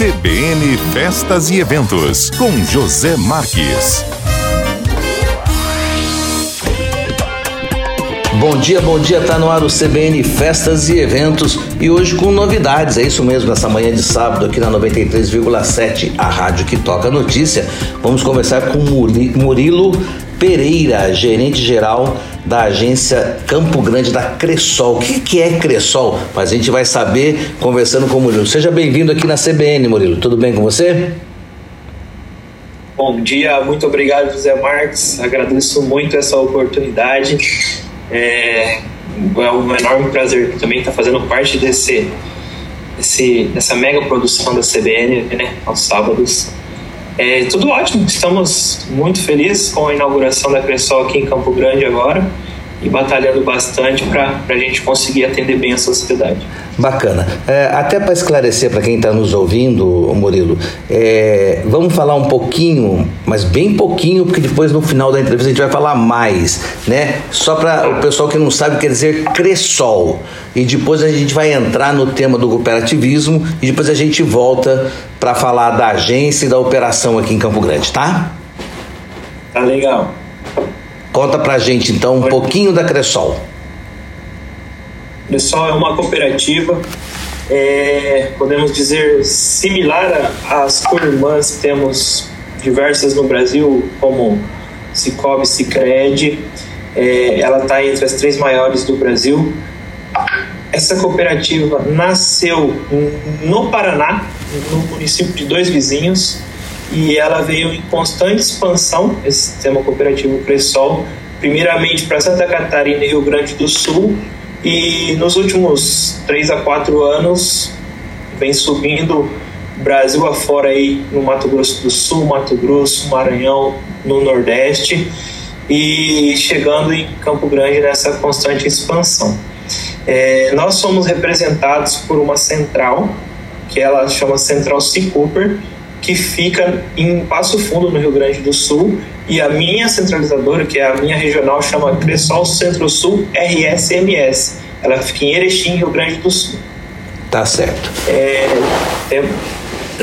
CBN Festas e Eventos, com José Marques. Bom dia, bom dia, tá no ar o CBN Festas e Eventos e hoje com novidades, é isso mesmo, nessa manhã de sábado aqui na 93,7, a rádio que toca notícia. Vamos conversar com Murilo Pereira, gerente geral da agência Campo Grande da Cressol. O que, que é Cressol? Mas a gente vai saber conversando com o Murilo. Seja bem-vindo aqui na CBN, Murilo. Tudo bem com você? Bom dia, muito obrigado, José Marques. Agradeço muito essa oportunidade. É, é um enorme prazer também estar fazendo parte desse, desse, dessa mega produção da CBN, né, aos sábados. É, tudo ótimo, estamos muito felizes com a inauguração da Cressol aqui em Campo Grande agora e batalhando bastante para a gente conseguir atender bem a sociedade. Bacana. É, até para esclarecer para quem está nos ouvindo, Murilo, é, vamos falar um pouquinho, mas bem pouquinho, porque depois no final da entrevista a gente vai falar mais, né? Só para o pessoal que não sabe, quer dizer Cressol. E depois a gente vai entrar no tema do cooperativismo e depois a gente volta para falar da agência e da operação aqui em Campo Grande, tá? Tá legal. Conta pra gente então um pouquinho da Cressol. Cressol é uma cooperativa, é, podemos dizer, similar às irmãs que temos diversas no Brasil, como Cicobi, Cicred. É, ela está entre as três maiores do Brasil. Essa cooperativa nasceu no Paraná, no município de Dois Vizinhos, e ela veio em constante expansão, esse sistema cooperativo Cressol, primeiramente para Santa Catarina e Rio Grande do Sul, e nos últimos três a quatro anos vem subindo Brasil afora aí no Mato Grosso do Sul, Mato Grosso, Maranhão, no Nordeste e chegando em Campo Grande nessa constante expansão. É, nós somos representados por uma central que ela chama Central C. Cooper, que fica em Passo Fundo, no Rio Grande do Sul, e a minha centralizadora, que é a minha regional, chama Cressol Centro-Sul RSMS. Ela fica em Erechim, Rio Grande do Sul. Tá certo. É, é...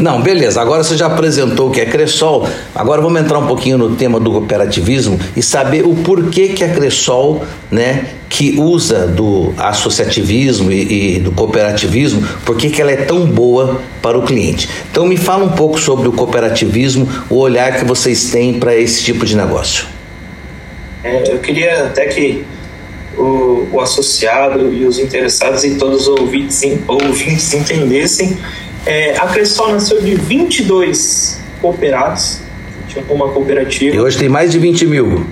Não, beleza. Agora você já apresentou o que é Cressol. Agora vamos entrar um pouquinho no tema do cooperativismo e saber o porquê que a Cressol, né, que usa do associativismo e, e do cooperativismo, por que ela é tão boa para o cliente. Então me fala um pouco sobre o cooperativismo, o olhar que vocês têm para esse tipo de negócio. É, eu queria até que o, o, associado e os interessados e todos os ouvintes, ouvintes entendessem. É, a Cressol nasceu de 22 cooperados, tinha uma cooperativa. E hoje tem mais de 20 mil.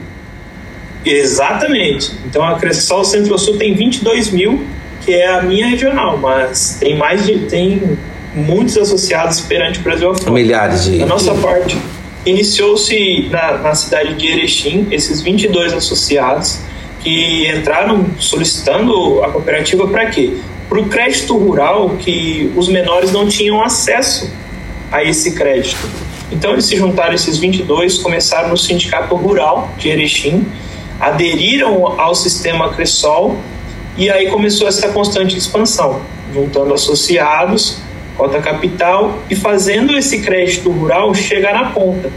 Exatamente. Então a Cressol Centro-Sul tem 22 mil, que é a minha regional, mas tem mais de tem muitos associados perante o Brasil afora. Milhares de. A nossa parte iniciou-se na, na cidade de Erechim, esses 22 associados que entraram solicitando a cooperativa para quê? Para o crédito rural que os menores não tinham acesso a esse crédito. Então eles se juntaram esses 22, começaram no sindicato rural de Erechim aderiram ao sistema Cressol e aí começou essa constante expansão, juntando associados, cota capital e fazendo esse crédito rural chegar na ponta.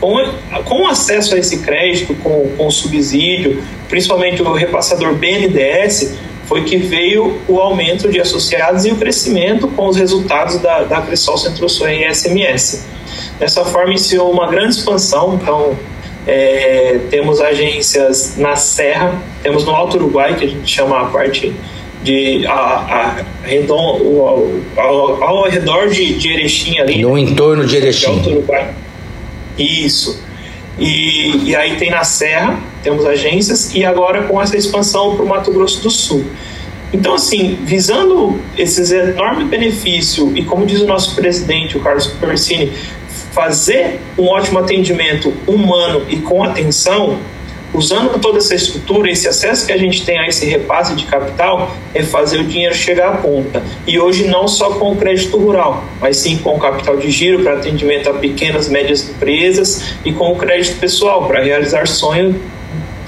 Com, com acesso a esse crédito, com, com subsídio, principalmente o repassador BNDES, foi que veio o aumento de associados e o crescimento com os resultados da, da Cressol Centro-Sul e SMS. Dessa forma, iniciou uma grande expansão, então é, temos agências na Serra, temos no Alto Uruguai, que a gente chama a parte de a, a redom, ao, ao, redor de, de Erechim ali. No entorno de Erechim. Alto Uruguai. Isso. E, e aí tem na Serra, temos agências, e agora com essa expansão para o Mato Grosso do Sul. Então, assim, visando esses enormes benefícios, e como diz o nosso presidente, o Carlos Persini, fazer um ótimo atendimento humano e com atenção, usando toda essa estrutura, esse acesso que a gente tem a esse repasse de capital, é fazer o dinheiro chegar à ponta. E hoje não só com o crédito rural, mas sim com o capital de giro para atendimento a pequenas, médias empresas e com o crédito pessoal para realizar sonho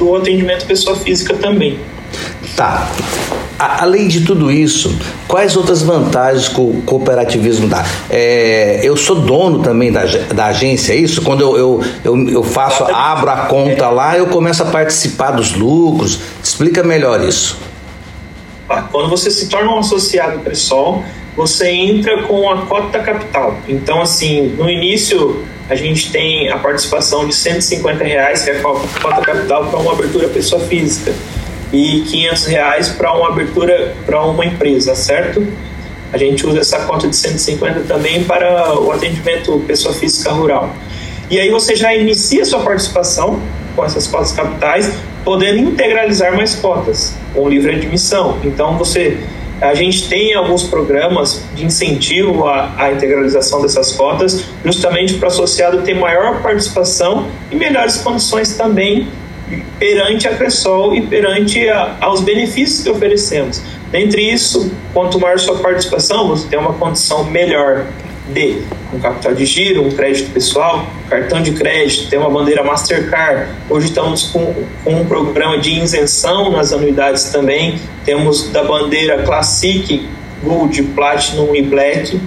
do atendimento pessoa física também. Tá. A, além de tudo isso, quais outras vantagens que o cooperativismo dá? É, eu sou dono também da, da agência, é isso? Quando eu, eu, eu, eu faço, abro a conta lá, eu começo a participar dos lucros. Explica melhor isso. Quando você se torna um associado Cressol, você entra com a cota capital. Então, assim, no início a gente tem a participação de 150 reais, que é a cota capital para uma abertura pessoa física, e 500 reais para uma abertura para uma empresa, certo? A gente usa essa cota de 150 também para o atendimento pessoa física rural. E aí você já inicia sua participação com essas cotas capitais, podendo integralizar mais cotas com livre admissão. Então você a gente tem alguns programas de incentivo à, à integralização dessas cotas, justamente para o associado ter maior participação e melhores condições também perante a Cressol e perante a, aos benefícios que oferecemos. Dentre isso, quanto maior sua participação, você tem uma condição melhor um capital de giro, um crédito pessoal, cartão de crédito, tem uma bandeira Mastercard. Hoje estamos com, com, um programa de isenção nas anuidades também. Temos da bandeira Classic, Gold, Platinum e Black.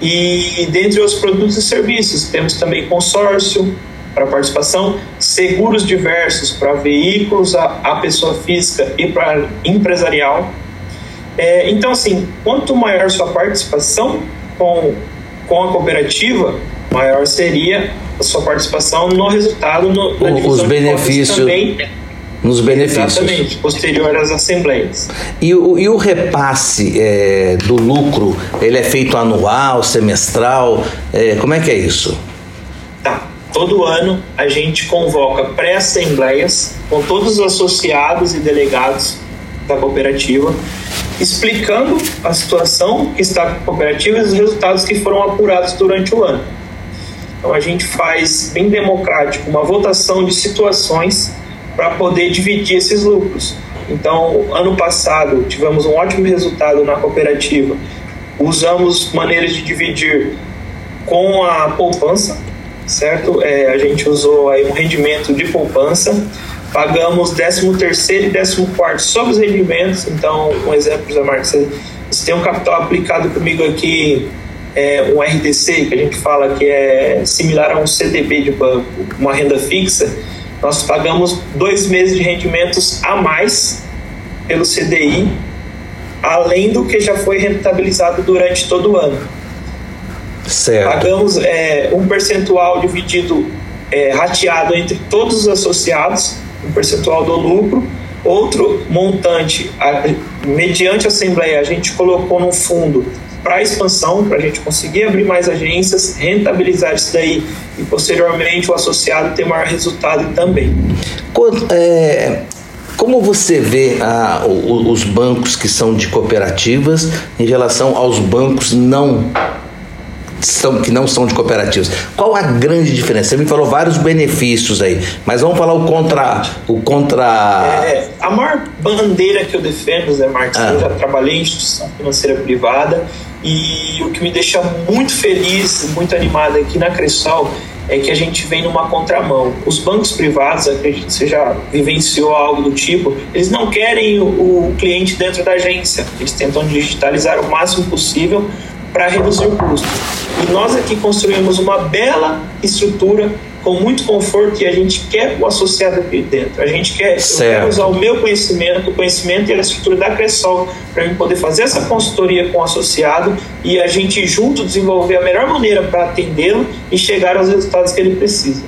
E dentre os produtos e serviços, temos também consórcio para participação, seguros diversos para veículos, a, a pessoa física e para empresarial. É, então, assim, quanto maior sua participação com com a cooperativa, maior seria a sua participação no resultado no, na os benefícios também nos benefícios. Exatamente, posterior às assembleias. E o, e o repasse é, do lucro, ele é feito anual, semestral? É, como é que é isso? Tá. Todo ano a gente convoca pré-assembleias com todos os associados e delegados da cooperativa explicando a situação que está com a cooperativa e os resultados que foram apurados durante o ano. Então a gente faz bem democrático uma votação de situações para poder dividir esses lucros. Então, ano passado tivemos um ótimo resultado na cooperativa. Usamos maneiras de dividir com a poupança, certo? É, a gente usou aí um rendimento de poupança pagamos 13 terceiro e 14 quarto sobre os rendimentos. Então, um exemplo, Zé Marcos, você, você tem um capital aplicado comigo aqui, é, um RDC, que a gente fala que é similar a um CDB de banco, uma renda fixa, nós pagamos dois meses de rendimentos a mais pelo CDI, além do que já foi rentabilizado durante todo o ano. Certo. Pagamos é, um percentual dividido, é, rateado entre todos os associados, um percentual do lucro, outro montante, a, mediante a Assembleia, a gente colocou no fundo para expansão, para a gente conseguir abrir mais agências, rentabilizar isso daí e posteriormente o associado ter maior resultado também. É, como você vê os bancos que são de cooperativas em relação aos bancos não são, que não são de cooperativas. Qual a grande diferença? Você me falou vários benefícios aí, mas vamos falar o contra. O contra... É, a maior bandeira que eu defendo, Zé Marcos, ah. eu já trabalhei em instituição financeira privada e o que me deixa muito feliz, muito animado aqui na Cressol é que a gente vem numa contramão. Os bancos privados, acredito que você já vivenciou algo do tipo, eles não querem o, o cliente dentro da agência. Eles tentam digitalizar o máximo possível para reduzir o custo. E nós aqui construímos uma bela estrutura com muito conforto e a gente quer o associado aqui dentro. A gente quer, quer usar o meu conhecimento, o conhecimento e a estrutura da Cressol para eu poder fazer essa consultoria com o associado e a gente junto desenvolver a melhor maneira para atendê-lo e chegar aos resultados que ele precisa.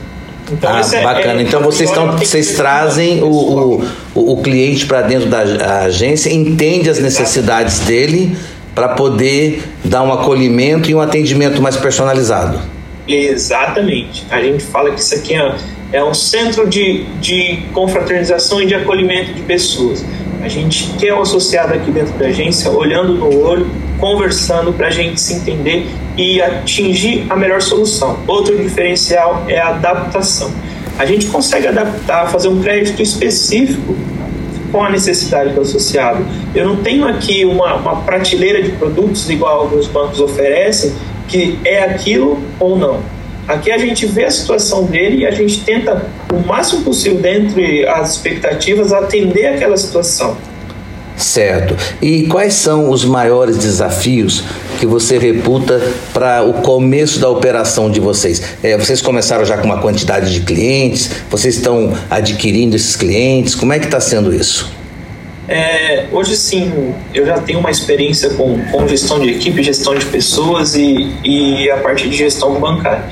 Então, ah, é, bacana. É, então vocês, estão, vocês trazem o, o, o cliente para dentro da agência, entende as necessidades dele para poder dar um acolhimento e um atendimento mais personalizado. Exatamente. A gente fala que isso aqui é, é um centro de, de confraternização e de acolhimento de pessoas. A gente quer o associado aqui dentro da agência, olhando no olho, conversando para a gente se entender e atingir a melhor solução. Outro diferencial é a adaptação. A gente consegue adaptar, fazer um crédito específico com a necessidade do associado. Eu não tenho aqui uma, uma prateleira de produtos igual alguns bancos oferecem, que é aquilo ou não. Aqui a gente vê a situação dele e a gente tenta, o máximo possível, dentre as expectativas, atender aquela situação. Certo. E quais são os maiores desafios que você reputa para o começo da operação de vocês? É, vocês começaram já com uma quantidade de clientes? Vocês estão adquirindo esses clientes? Como é que está sendo isso? É, hoje sim, eu já tenho uma experiência com, com gestão de equipe, gestão de pessoas e, e a parte de gestão bancária.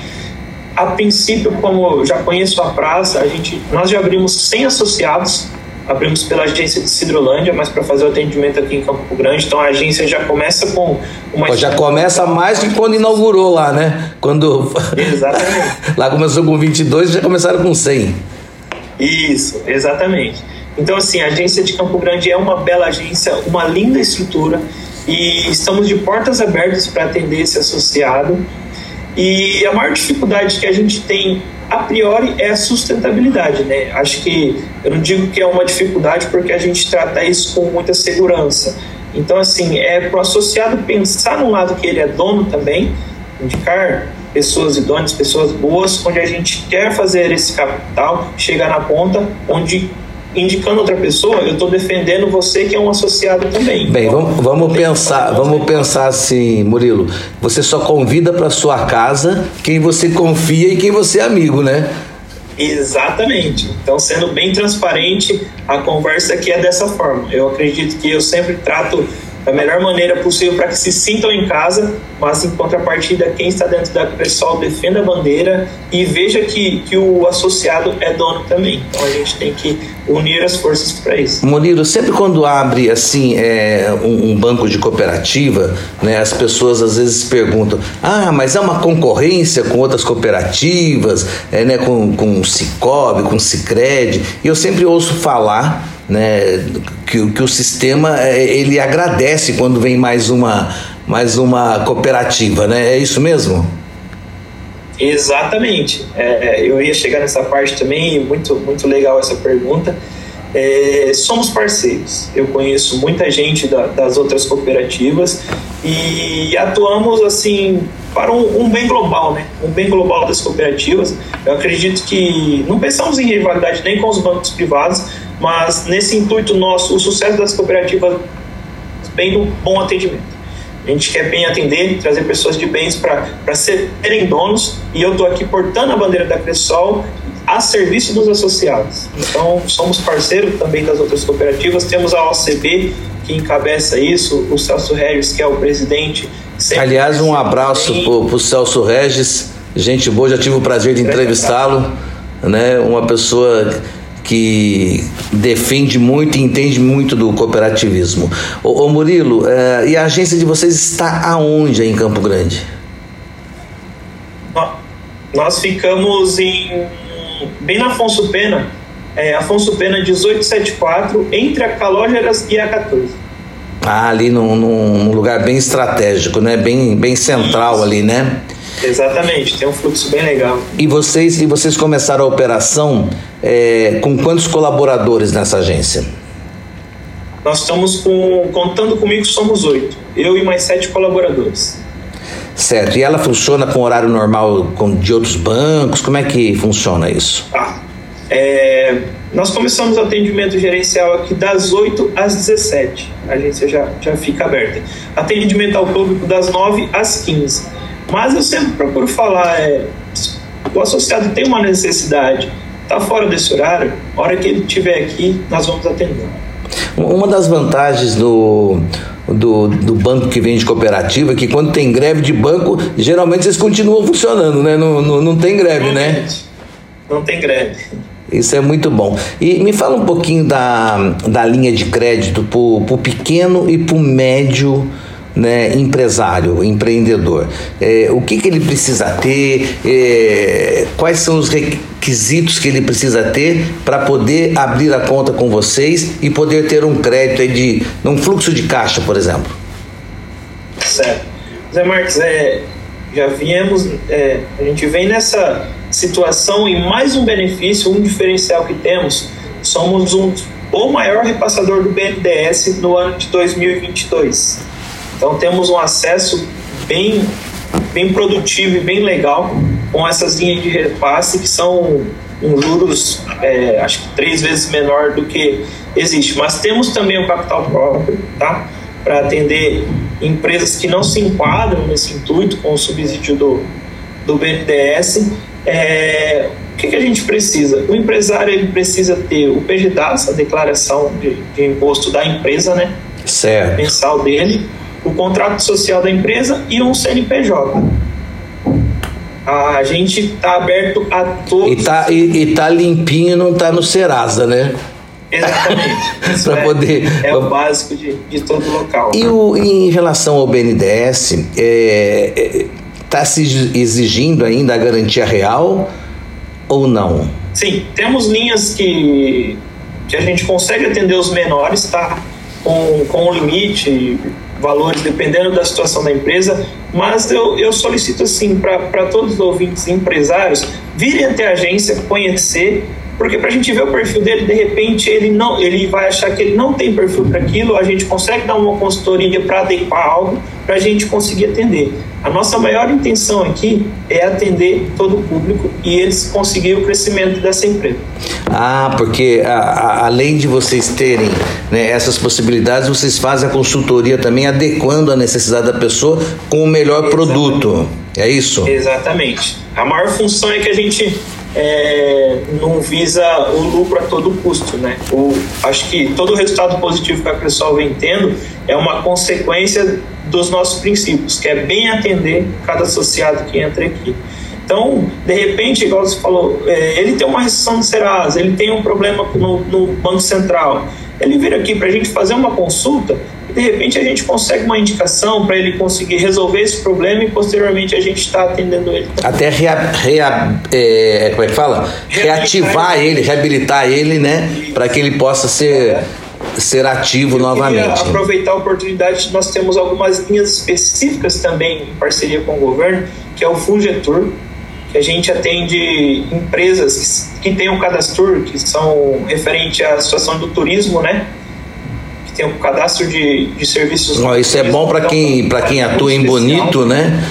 A princípio, como eu já conheço a praça, a gente, nós já abrimos 100 associados abrimos pela agência de Cidrolândia, mas para fazer o atendimento aqui em Campo Grande. Então a agência já começa com uma. já começa mais que quando inaugurou lá, né? Quando. Exatamente. lá começou com 22 já começaram com 100. Isso, exatamente. Então, assim, a agência de Campo Grande é uma bela agência, uma linda estrutura e estamos de portas abertas para atender esse associado. E a maior dificuldade que a gente tem a priori é a sustentabilidade, né? Acho que eu não digo que é uma dificuldade porque a gente trata isso com muita segurança. Então, assim, é para o associado pensar no lado que ele é dono também, indicar pessoas idôneas, pessoas boas, onde a gente quer fazer esse capital chegar na ponta, onde indicando outra pessoa, eu estou defendendo você que é um associado também. Bem, vamos, vamos pensar, vamos pensar assim, Murilo. Você só convida para sua casa quem você confia e quem você é amigo, né? Exatamente. Então, sendo bem transparente, a conversa aqui é dessa forma. Eu acredito que eu sempre trato da melhor maneira possível para que se sintam em casa, mas em contrapartida, quem está dentro da pessoal defenda a bandeira e veja que, que o associado é dono também. Então a gente tem que unir as forças para isso. Murilo, sempre quando abre assim é, um, um, banco de cooperativa, né, as pessoas às vezes perguntam: ah, mas é uma concorrência com outras cooperativas, é, né, com, com Cicobi, com Cicred. E eu sempre ouço falar né, que, que o sistema é, ele agradece quando vem mais uma, mais uma cooperativa, né? É isso mesmo? Exatamente. É, é, eu ia chegar nessa parte também, muito, muito legal essa pergunta. É, somos parceiros. Eu conheço muita gente da, das outras cooperativas e atuamos assim para um, um, bem global, né? Um bem global das cooperativas. Eu acredito que não pensamos em rivalidade nem com os bancos privados, mas nesse intuito nosso, o sucesso das cooperativas vem do bom atendimento. A gente quer bem atender, trazer pessoas de bens para serem donos, e eu estou aqui portando a bandeira da Cressol a serviço dos associados. Então, somos parceiros também das outras cooperativas, temos a OCB, que encabeça isso, o Celso Regis, que é o presidente. Aliás, um abraço para o Celso Regis, gente boa, já tive o prazer de entrevistá-lo, né? uma pessoa que defende muito e entende muito do cooperativismo. Ô, ô Murilo, é, e a agência de vocês está aonde aí em Campo Grande? Nós ficamos em bem na Afonso Pena, é, Afonso Pena 1874, entre a Calógeras e a 14. Ah, ali num, num lugar bem estratégico, né? Bem, bem central Isso. ali, né? Exatamente, tem um fluxo bem legal. E vocês, e vocês começaram a operação é, com quantos colaboradores nessa agência? Nós estamos com, contando comigo, somos oito. Eu e mais sete colaboradores. Certo. E ela funciona com horário normal com, de outros bancos? Como é que funciona isso? Ah, é, nós começamos o atendimento gerencial aqui das 8 às 17. A agência já, já fica aberta. Atendimento ao público das 9 às 15 mas eu sempre procuro falar, é, o associado tem uma necessidade, está fora desse horário, a hora que ele estiver aqui, nós vamos atender. Uma das vantagens do, do, do, banco que vem de cooperativa é que quando tem greve de banco, geralmente eles continuam funcionando, né? Não, não, não tem greve, não, né? Não tem greve. Isso é muito bom. E me fala um pouquinho da, da linha de crédito para o pequeno e para o médio né, empresário, empreendedor? É, o que, que ele precisa ter? É, quais são os requisitos que ele precisa ter para poder abrir a conta com vocês e poder ter um crédito de um fluxo de caixa, por exemplo? Certo. Zé Marques, é, já viemos, é, a gente vem nessa situação e mais um benefício, um diferencial que temos, somos um, o maior repassador do BNDES no ano de 2022. Então temos um acesso bem, bem produtivo e bem legal com essas linhas de repasse que são um juros, é, acho que três vezes menor do que existe. Mas temos também o capital próprio, tá? Para atender empresas que não se enquadram nesse intuito com o subsídio do, do BNDES. É, o que, que, a gente precisa? O empresário ele precisa ter o PGDAS, a declaração de, de imposto da empresa, né? Certo. Mensal dele, o contrato social da empresa e um CNPJ. A gente está aberto a todos. E tá, e, e tá limpinho, não tá no Serasa, né? Exatamente. para é, poder. É o básico de, de todo local. E o, em relação ao BNDES, está é, é, se exigindo ainda a garantia real ou não? Sim, temos linhas que, que a gente consegue atender os menores, tá? Com, com um limite, valores dependendo da situação da empresa, mas eu, eu solicito assim para todos os ouvintes empresários virem até a agência conhecer porque para a gente ver o perfil dele, de repente ele não, ele vai achar que ele não tem perfil para aquilo, a gente consegue dar uma consultoria para adequar algo para a gente conseguir atender. A nossa maior intenção aqui é atender todo o público e eles conseguirem o crescimento dessa empresa. Ah, porque a, a, além de vocês terem né, essas possibilidades, vocês fazem a consultoria também adequando a necessidade da pessoa com o melhor Exatamente. produto. É isso? Exatamente. A maior função é que a gente é, não visa o lucro a todo custo, né? O, acho que todo resultado positivo que a Cressol vem tendo é uma consequência dos nossos princípios, que é bem atender cada associado que entra aqui. Então, de repente, igual você falou, é, ele tem uma restrição de Serasa, ele tem um problema no, no Banco Central, ele vir aqui para a gente fazer uma consulta, de repente a gente consegue uma indicação para ele conseguir resolver esse problema e posteriormente a gente está atendendo ele. Até rea, rea, é, como é que fala? Reativar ele, reabilitar ele, né? Para que ele possa ser. É. Ser ativo Eu novamente. Aproveitar a oportunidade, nós temos algumas linhas específicas também em parceria com o governo, que é o Fungetur, que a gente atende empresas que, que têm um cadastro, que são referente à situação do turismo, né? tem um cadastro de, de serviços. Oh, isso é bom para quem, quem atua em Bonito, né?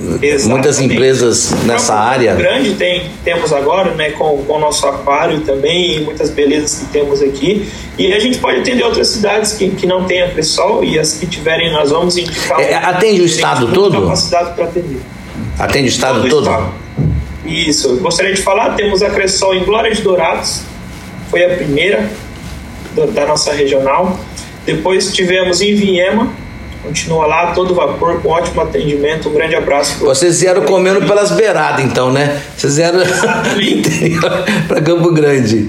Exatamente. Muitas empresas nessa área. Grande tem, temos agora, né, com, com o nosso aquário também e muitas belezas que temos aqui. E a gente pode atender outras cidades que, que não têm a Cressol e as que tiverem, nós vamos indicar. É, atende o estado todo? Capacidade para atender. Atende o estado todo? todo? Estado. Isso. Gostaria de falar, temos a Cressol em Glória de Dourados, foi a primeira da nossa regional. Depois tivemos em Viema, continua lá todo vapor, com ótimo atendimento. Um grande abraço. Vocês vieram comendo pelas beiradas, então, né? Vocês vieram para Campo Grande.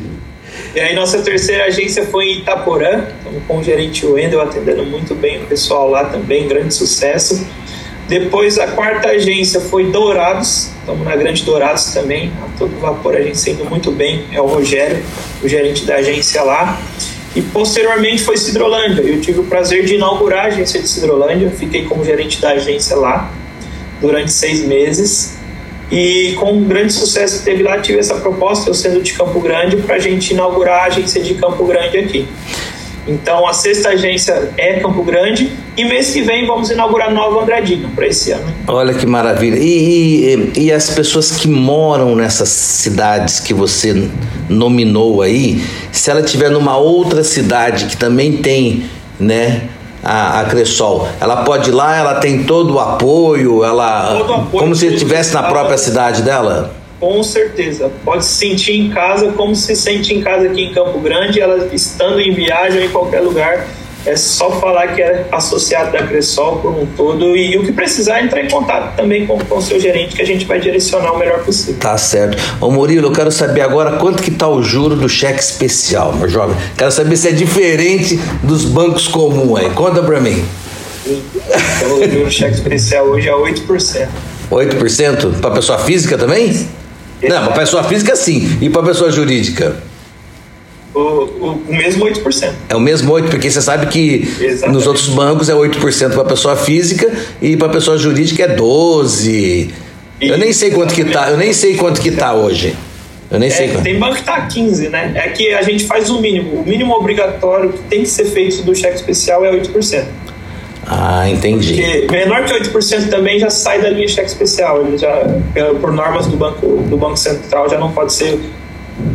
E aí nossa terceira agência foi em Itaporã, estamos com o gerente Wendel atendendo muito bem o pessoal lá também, grande sucesso. Depois a quarta agência foi Dourados, estamos na Grande Dourados também, a todo vapor a gente sendo muito bem, é o Rogério, o gerente da agência lá. E posteriormente foi Cidrolândia. Eu tive o prazer de inaugurar a agência de Cidrolândia, fiquei como gerente da agência lá durante seis meses. E com um grande sucesso que teve lá, tive essa proposta, eu sendo de Campo Grande, para a gente inaugurar a agência de Campo Grande aqui. Então a sexta agência é Campo Grande e mês que vem vamos inaugurar Nova Andradina para esse ano. Olha que maravilha. E, e, e, as pessoas que moram nessas cidades que você nominou aí, se ela tiver numa outra cidade que também tem, né? A, a Cressol, ela pode ir lá, ela tem todo o apoio, ela todo apoio, como se estivesse na própria cidade dela. Com certeza. Pode se sentir em casa como se sente em casa aqui em Campo Grande, ela estando em viagem ou em qualquer lugar. É só falar que é associado da Cressol por um todo e o que precisar é entrar em contato também com o seu gerente que a gente vai direcionar o melhor possível. Tá certo. Ô Murilo, eu quero saber agora quanto que tá o juro do cheque especial, meu jovem. Quero saber se é diferente dos bancos comuns aí. Conta pra mim. Então, o juro do cheque especial hoje é 8%. 8% para pessoa física também? Não, para pessoa física sim. E para pessoa jurídica? O, o, o, mesmo 8%. É o mesmo 8%, porque você sabe que Exatamente. nos outros bancos é 8% para pessoa física e para pessoa jurídica é 12%. eu nem sei quanto que tá, eu nem sei quanto que tá hoje. Eu nem é, sei quanto. Tem banco que tá 15, né? É que a gente faz o mínimo. O mínimo obrigatório que tem que ser feito do cheque especial é 8%. Ah, entendi. Porque menor que 8% também já sai da linha cheque especial. Ele já, por normas do Banco, do banco Central, já não pode ser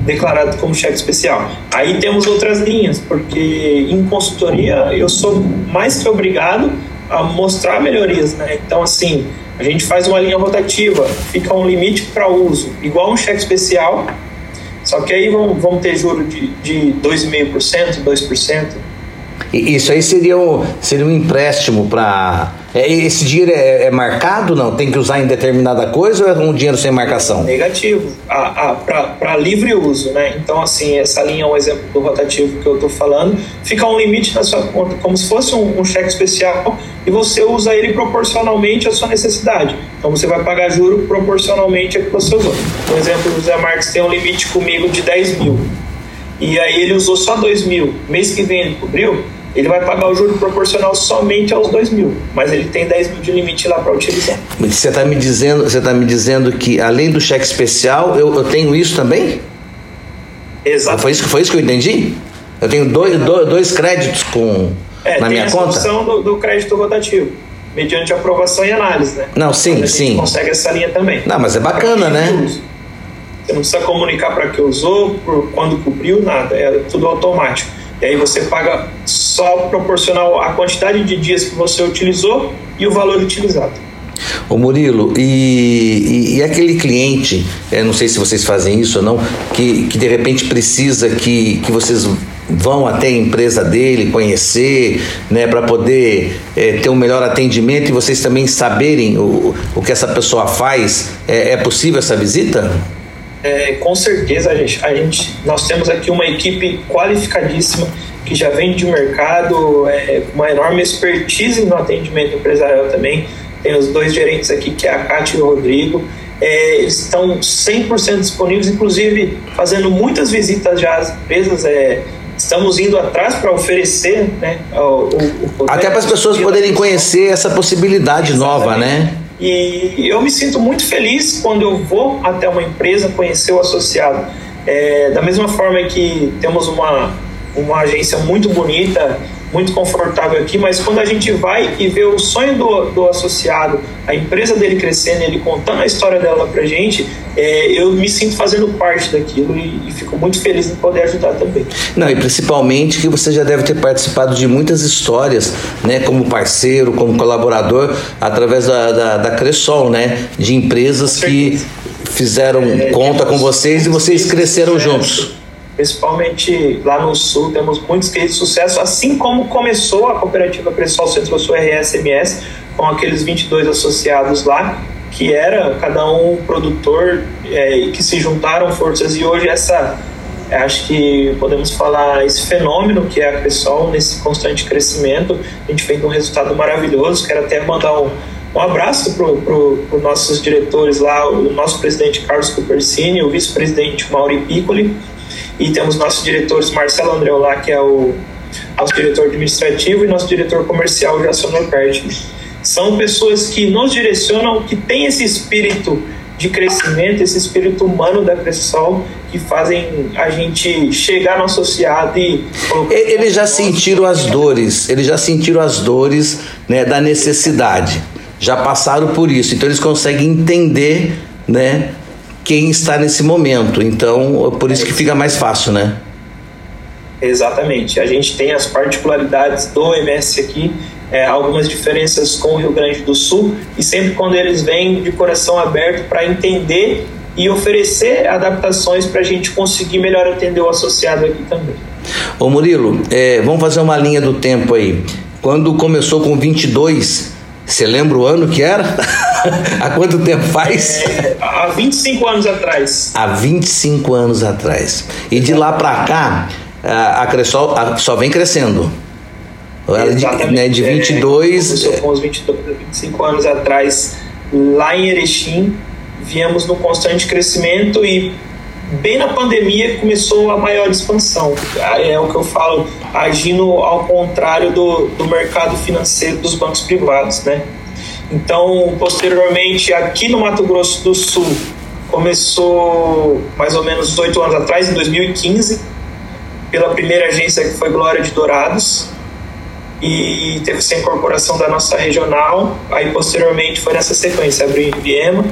declarado como cheque especial. Aí temos outras linhas, porque em consultoria eu sou mais que obrigado a mostrar melhorias, né? Então, assim, a gente faz uma linha rotativa, fica um limite para uso, igual um cheque especial, só que aí vão, vão ter juro de, de 2,5%, 2%. Isso aí seria um, seria um empréstimo para. É, esse dinheiro é, é, marcado, não? Tem que usar em determinada coisa ou é um dinheiro sem marcação? Negativo, para livre uso, né? Então, assim, essa linha é um exemplo do rotativo que eu estou falando. Fica um limite na sua conta, como se fosse um, um cheque especial, e você usa ele proporcionalmente à sua necessidade. Então, você vai pagar juro proporcionalmente a que você usou. Por exemplo, o José Marques tem um limite comigo de 10 mil. E aí ele usou só 2 mil. Mês que vem ele cobriu, ele vai pagar o juro proporcional somente aos 2 mil, mas ele tem 10 mil de limite lá para utilizar. Você está me dizendo, você tá me dizendo que além do cheque especial, eu, eu tenho isso também? Exato. Foi isso, foi isso que eu entendi? Eu tenho dois, dois, dois créditos com é, na minha conta? É, tem a do, do crédito rotativo mediante aprovação e análise, né? Não, sim, a sim. consegue essa linha também. Não, mas é bacana, né? Você não precisa comunicar para que usou, por quando cobriu, nada. É tudo automático. E aí você paga só proporcional à quantidade de dias que você utilizou e o valor utilizado. Ô Murilo, e, e, e aquele cliente, é, não sei se vocês fazem isso ou não, que, que de repente precisa que, que vocês vão até a empresa dele conhecer, né, para poder é, ter um melhor atendimento e vocês também saberem o, o que essa pessoa faz, é, é possível essa visita? É, com certeza, a gente, a gente, nós temos aqui uma equipe qualificadíssima que já vem de um mercado, é, uma enorme expertise no atendimento empresarial também. Tem os dois gerentes aqui, que é a Cátia e o Rodrigo. É, eles estão 100% disponíveis, inclusive fazendo muitas visitas já às empresas. É, estamos indo atrás para oferecer, né? O, o, o Até para as pessoas poderem conhecer essa possibilidade Exatamente. nova, né? E eu me sinto muito feliz quando eu vou até uma empresa conhecer o associado. É, da mesma forma que temos uma, uma agência muito bonita, muito confortável aqui, mas quando a gente vai e vê o sonho do, do associado, a empresa dele crescendo, ele contando a história dela pra gente, é, eu me sinto fazendo parte daquilo e, e, fico muito feliz em poder ajudar também. Não, e principalmente que você já deve ter participado de muitas histórias, né, como parceiro, como colaborador, através da, da, da Cressol, né, de empresas que fizeram é, conta com vocês e vocês cresceram juntos principalmente lá no sul, temos muitos cases de sucesso, assim como começou a cooperativa Cressol Centro Sul RSMS, com aqueles 22 associados lá, que era cada um produtor é, e que se juntaram forças, e hoje essa, acho que podemos falar, esse fenômeno que é a Cressol, nesse constante crescimento, a gente fez um resultado maravilhoso, quero até mandar um, um abraço para os nossos diretores lá, o nosso presidente Carlos Cupercini, o vice-presidente Mauri Piccoli, e temos nossos diretores Marcelo Andreu lá, que é o nosso diretor administrativo, e nosso diretor comercial, Jason Norberti. São pessoas que nos direcionam, que têm esse espírito de crescimento, esse espírito humano da Cressol, que fazem a gente chegar no associado e... Eles já sentiram as dores, eles já sentiram as dores né, da necessidade, já passaram por isso, então eles conseguem entender né, quem está nesse momento. Então, por isso que fica mais fácil, né? Exatamente. A gente tem as particularidades do MS aqui, é, algumas diferenças com o Rio Grande do Sul, e sempre quando eles vêm de coração aberto para entender e oferecer adaptações para a gente conseguir melhor atender o associado aqui também. Ô Murilo, é, vamos fazer uma linha do tempo aí. Quando começou com 22, você lembra o ano que era? há quanto tempo faz? É, há 25 anos atrás. Há 25 anos atrás. E de lá para cá, a Cressol só vem crescendo. Exatamente. De, né, de 22. É, com os 22, 25 anos atrás, lá em Erechim, viemos no constante crescimento e bem na pandemia começou a maior expansão. É o que eu falo, agindo ao contrário do, do mercado financeiro dos bancos privados, né? Então, posteriormente, aqui no Mato Grosso do Sul, começou mais ou menos oito anos atrás, em 2015, pela primeira agência que foi Glória de Dourados, e teve essa incorporação da nossa regional. Aí, posteriormente, foi nessa sequência, abriu em Viema,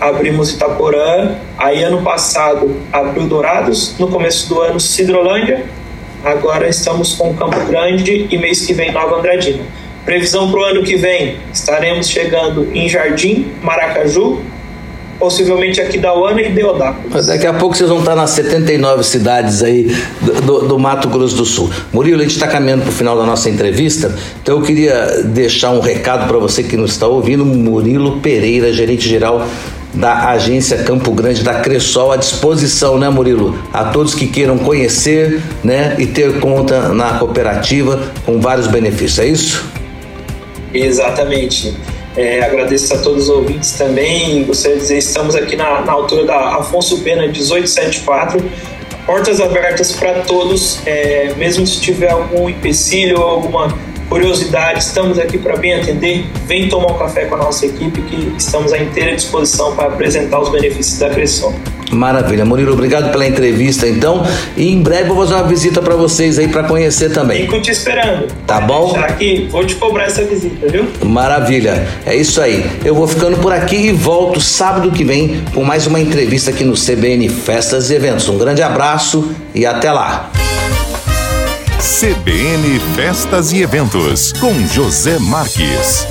abrimos Itaporã, aí ano passado abriu Dourados, no começo do ano Cidrolândia, agora estamos com Campo Grande e mês que vem Nova Andradina. Previsão para o ano que vem, estaremos chegando em Jardim, Maracaju, possivelmente aqui da Uana e Deodápolis. Daqui a pouco vocês vão estar nas 79 cidades aí do, do Mato Grosso do Sul. Murilo, a gente está caminhando para o final da nossa entrevista, então eu queria deixar um recado para você que nos está ouvindo, Murilo Pereira, gerente geral da agência Campo Grande da Cressol à disposição, né, Murilo? A todos que queiram conhecer, né, e ter conta na cooperativa com vários benefícios. É isso? Exatamente. É, agradeço a todos os ouvintes também. Gostaria de dizer, estamos aqui na, na altura da Afonso Pena 1874. Portas abertas para todos, é, mesmo se tiver algum empecilho ou alguma curiosidade, estamos aqui para bem atender. Vem tomar um café com a nossa equipe que estamos à inteira disposição para apresentar os benefícios da Cresson. Maravilha. Murilo, obrigado pela entrevista então. E em breve vou fazer uma visita para vocês aí para conhecer também. Fico te esperando. Tá bom? Aqui, vou te cobrar essa visita, viu? Maravilha. É isso aí. Eu vou ficando por aqui e volto sábado que vem com mais uma entrevista aqui no CBN Festas e Eventos. Um grande abraço e até lá. CBN Festas e Eventos com José Marques.